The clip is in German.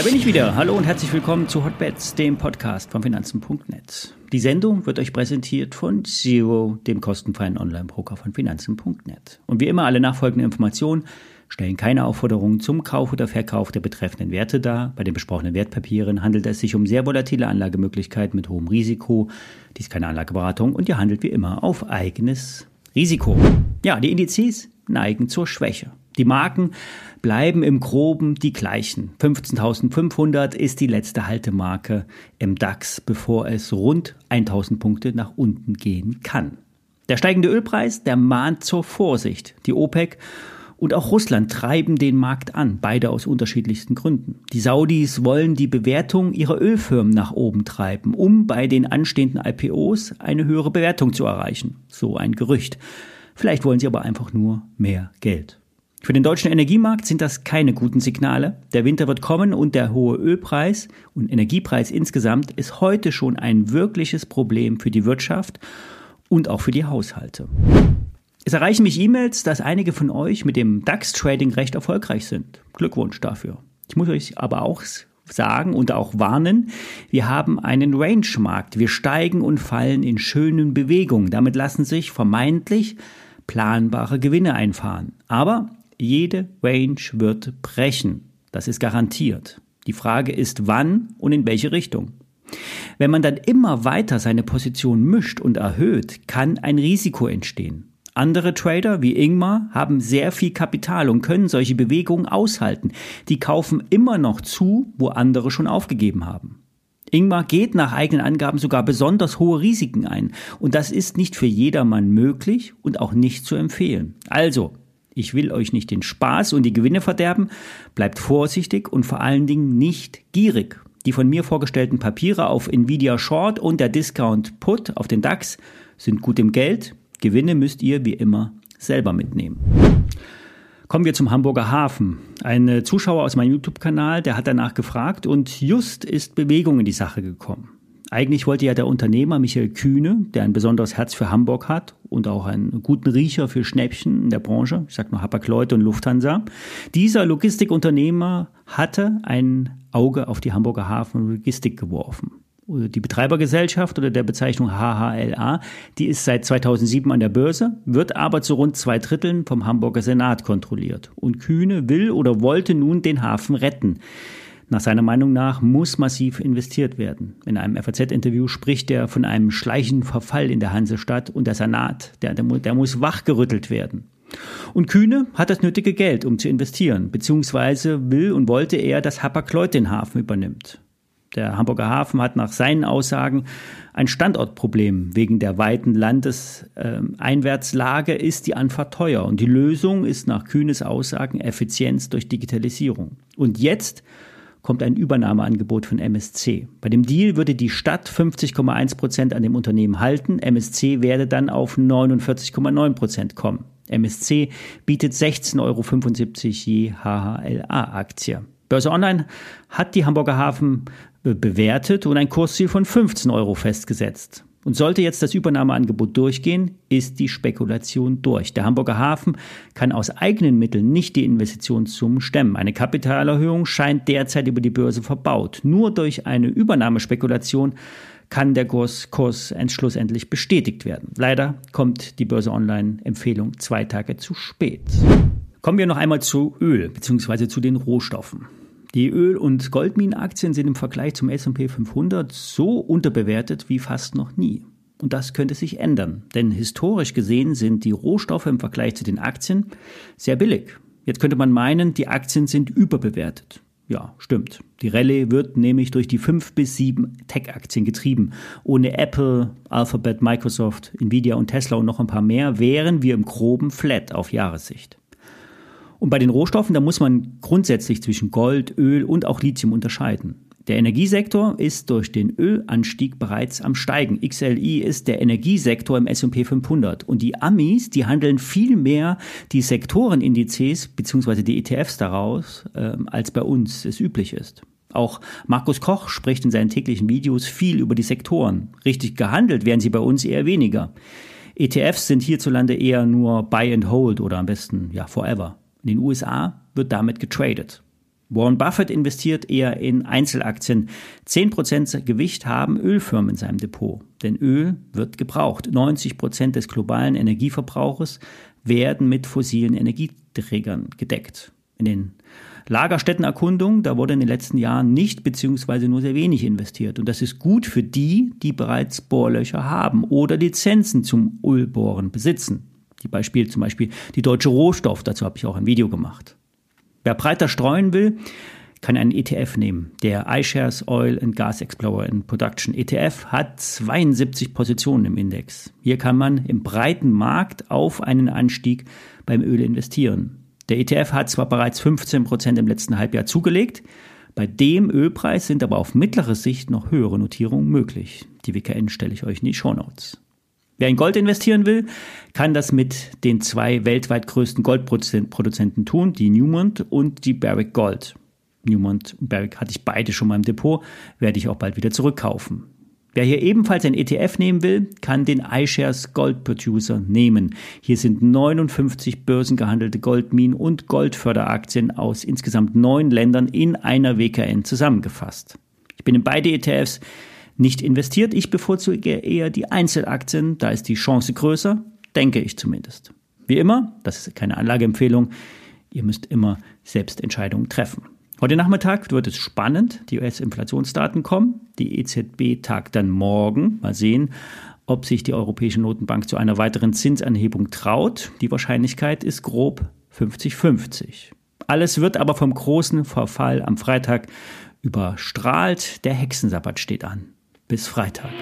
Da bin ich wieder. Hallo und herzlich willkommen zu Hotbets, dem Podcast von Finanzen.net. Die Sendung wird euch präsentiert von Zero, dem kostenfreien Online-Broker von Finanzen.net. Und wie immer alle nachfolgenden Informationen stellen keine Aufforderungen zum Kauf oder Verkauf der betreffenden Werte dar. Bei den besprochenen Wertpapieren handelt es sich um sehr volatile Anlagemöglichkeiten mit hohem Risiko. Dies ist keine Anlageberatung und ihr handelt wie immer auf eigenes Risiko. Ja, die Indizes neigen zur Schwäche. Die Marken bleiben im Groben die gleichen. 15.500 ist die letzte Haltemarke im DAX, bevor es rund 1.000 Punkte nach unten gehen kann. Der steigende Ölpreis, der mahnt zur Vorsicht. Die OPEC und auch Russland treiben den Markt an, beide aus unterschiedlichsten Gründen. Die Saudis wollen die Bewertung ihrer Ölfirmen nach oben treiben, um bei den anstehenden IPOs eine höhere Bewertung zu erreichen. So ein Gerücht. Vielleicht wollen sie aber einfach nur mehr Geld. Für den deutschen Energiemarkt sind das keine guten Signale. Der Winter wird kommen und der hohe Ölpreis und Energiepreis insgesamt ist heute schon ein wirkliches Problem für die Wirtschaft und auch für die Haushalte. Es erreichen mich E-Mails, dass einige von euch mit dem DAX-Trading recht erfolgreich sind. Glückwunsch dafür. Ich muss euch aber auch sagen und auch warnen, wir haben einen Range-Markt. Wir steigen und fallen in schönen Bewegungen. Damit lassen sich vermeintlich planbare Gewinne einfahren. Aber jede Range wird brechen. Das ist garantiert. Die Frage ist, wann und in welche Richtung. Wenn man dann immer weiter seine Position mischt und erhöht, kann ein Risiko entstehen. Andere Trader wie Ingmar haben sehr viel Kapital und können solche Bewegungen aushalten. Die kaufen immer noch zu, wo andere schon aufgegeben haben. Ingmar geht nach eigenen Angaben sogar besonders hohe Risiken ein. Und das ist nicht für jedermann möglich und auch nicht zu empfehlen. Also, ich will euch nicht den Spaß und die Gewinne verderben. Bleibt vorsichtig und vor allen Dingen nicht gierig. Die von mir vorgestellten Papiere auf Nvidia Short und der Discount Put auf den DAX sind gut im Geld. Gewinne müsst ihr wie immer selber mitnehmen. Kommen wir zum Hamburger Hafen. Ein Zuschauer aus meinem YouTube-Kanal, der hat danach gefragt und just ist Bewegung in die Sache gekommen. Eigentlich wollte ja der Unternehmer Michael Kühne, der ein besonderes Herz für Hamburg hat und auch einen guten Riecher für Schnäppchen in der Branche, ich sag nur Hapag-Lloyd und Lufthansa, dieser Logistikunternehmer hatte ein Auge auf die Hamburger Hafen Logistik geworfen. Die Betreibergesellschaft oder der Bezeichnung HHLA, die ist seit 2007 an der Börse, wird aber zu rund zwei Dritteln vom Hamburger Senat kontrolliert. Und Kühne will oder wollte nun den Hafen retten. Nach seiner Meinung nach muss massiv investiert werden. In einem FAZ-Interview spricht er von einem schleichenden Verfall in der Hansestadt und der Senat, der, der, der muss wachgerüttelt werden. Und Kühne hat das nötige Geld, um zu investieren, beziehungsweise will und wollte er, dass Hapag-Lloyd den Hafen übernimmt. Der Hamburger Hafen hat nach seinen Aussagen ein Standortproblem. Wegen der weiten Landeseinwärtslage äh, ist die Anfahrt teuer und die Lösung ist nach Kühnes Aussagen Effizienz durch Digitalisierung. Und jetzt kommt ein Übernahmeangebot von MSC. Bei dem Deal würde die Stadt 50,1 Prozent an dem Unternehmen halten. MSC werde dann auf 49,9 Prozent kommen. MSC bietet 16,75 Euro je HHLA-Aktie. Börse Online hat die Hamburger Hafen bewertet und ein Kursziel von 15 Euro festgesetzt. Und sollte jetzt das Übernahmeangebot durchgehen, ist die Spekulation durch. Der Hamburger Hafen kann aus eigenen Mitteln nicht die Investitionssummen stemmen. Eine Kapitalerhöhung scheint derzeit über die Börse verbaut. Nur durch eine Übernahmespekulation kann der Kurs, Kurs schlussendlich bestätigt werden. Leider kommt die Börse Online Empfehlung zwei Tage zu spät. Kommen wir noch einmal zu Öl bzw. zu den Rohstoffen. Die Öl- und Goldminenaktien sind im Vergleich zum S&P 500 so unterbewertet wie fast noch nie. Und das könnte sich ändern, denn historisch gesehen sind die Rohstoffe im Vergleich zu den Aktien sehr billig. Jetzt könnte man meinen, die Aktien sind überbewertet. Ja, stimmt. Die Rallye wird nämlich durch die fünf bis sieben Tech-Aktien getrieben. Ohne Apple, Alphabet, Microsoft, Nvidia und Tesla und noch ein paar mehr wären wir im groben Flat auf Jahressicht. Und bei den Rohstoffen, da muss man grundsätzlich zwischen Gold, Öl und auch Lithium unterscheiden. Der Energiesektor ist durch den Ölanstieg bereits am Steigen. XLI ist der Energiesektor im S&P 500 und die Amis, die handeln viel mehr die Sektorenindizes bzw. die ETFs daraus, äh, als bei uns es üblich ist. Auch Markus Koch spricht in seinen täglichen Videos viel über die Sektoren. Richtig gehandelt werden sie bei uns eher weniger. ETFs sind hierzulande eher nur Buy and Hold oder am besten ja Forever. In den USA wird damit getradet. Warren Buffett investiert eher in Einzelaktien. 10% Gewicht haben Ölfirmen in seinem Depot. Denn Öl wird gebraucht. 90% des globalen Energieverbrauches werden mit fossilen Energieträgern gedeckt. In den Lagerstättenerkundungen, da wurde in den letzten Jahren nicht bzw. nur sehr wenig investiert. Und das ist gut für die, die bereits Bohrlöcher haben oder Lizenzen zum Ölbohren besitzen. Die Beispiel zum Beispiel die Deutsche Rohstoff, dazu habe ich auch ein Video gemacht. Wer breiter streuen will, kann einen ETF nehmen. Der iShares Oil and Gas Explorer in Production ETF hat 72 Positionen im Index. Hier kann man im breiten Markt auf einen Anstieg beim Öl investieren. Der ETF hat zwar bereits 15 Prozent im letzten Halbjahr zugelegt, bei dem Ölpreis sind aber auf mittlere Sicht noch höhere Notierungen möglich. Die WKN stelle ich euch in die Show Notes. Wer in Gold investieren will, kann das mit den zwei weltweit größten Goldproduzenten tun, die Newmont und die Barrick Gold. Newmont und Barrick hatte ich beide schon mal im Depot, werde ich auch bald wieder zurückkaufen. Wer hier ebenfalls ein ETF nehmen will, kann den iShares Gold Producer nehmen. Hier sind 59 börsengehandelte Goldminen und Goldförderaktien aus insgesamt neun Ländern in einer WKN zusammengefasst. Ich bin in beide ETFs nicht investiert. Ich bevorzuge eher die Einzelaktien, da ist die Chance größer, denke ich zumindest. Wie immer, das ist keine Anlageempfehlung, ihr müsst immer selbst Entscheidungen treffen. Heute Nachmittag wird es spannend. Die US-Inflationsdaten kommen. Die EZB tagt dann morgen. Mal sehen, ob sich die Europäische Notenbank zu einer weiteren Zinsanhebung traut. Die Wahrscheinlichkeit ist grob 50-50. Alles wird aber vom großen Verfall am Freitag überstrahlt. Der Hexensabbat steht an bis Freitag.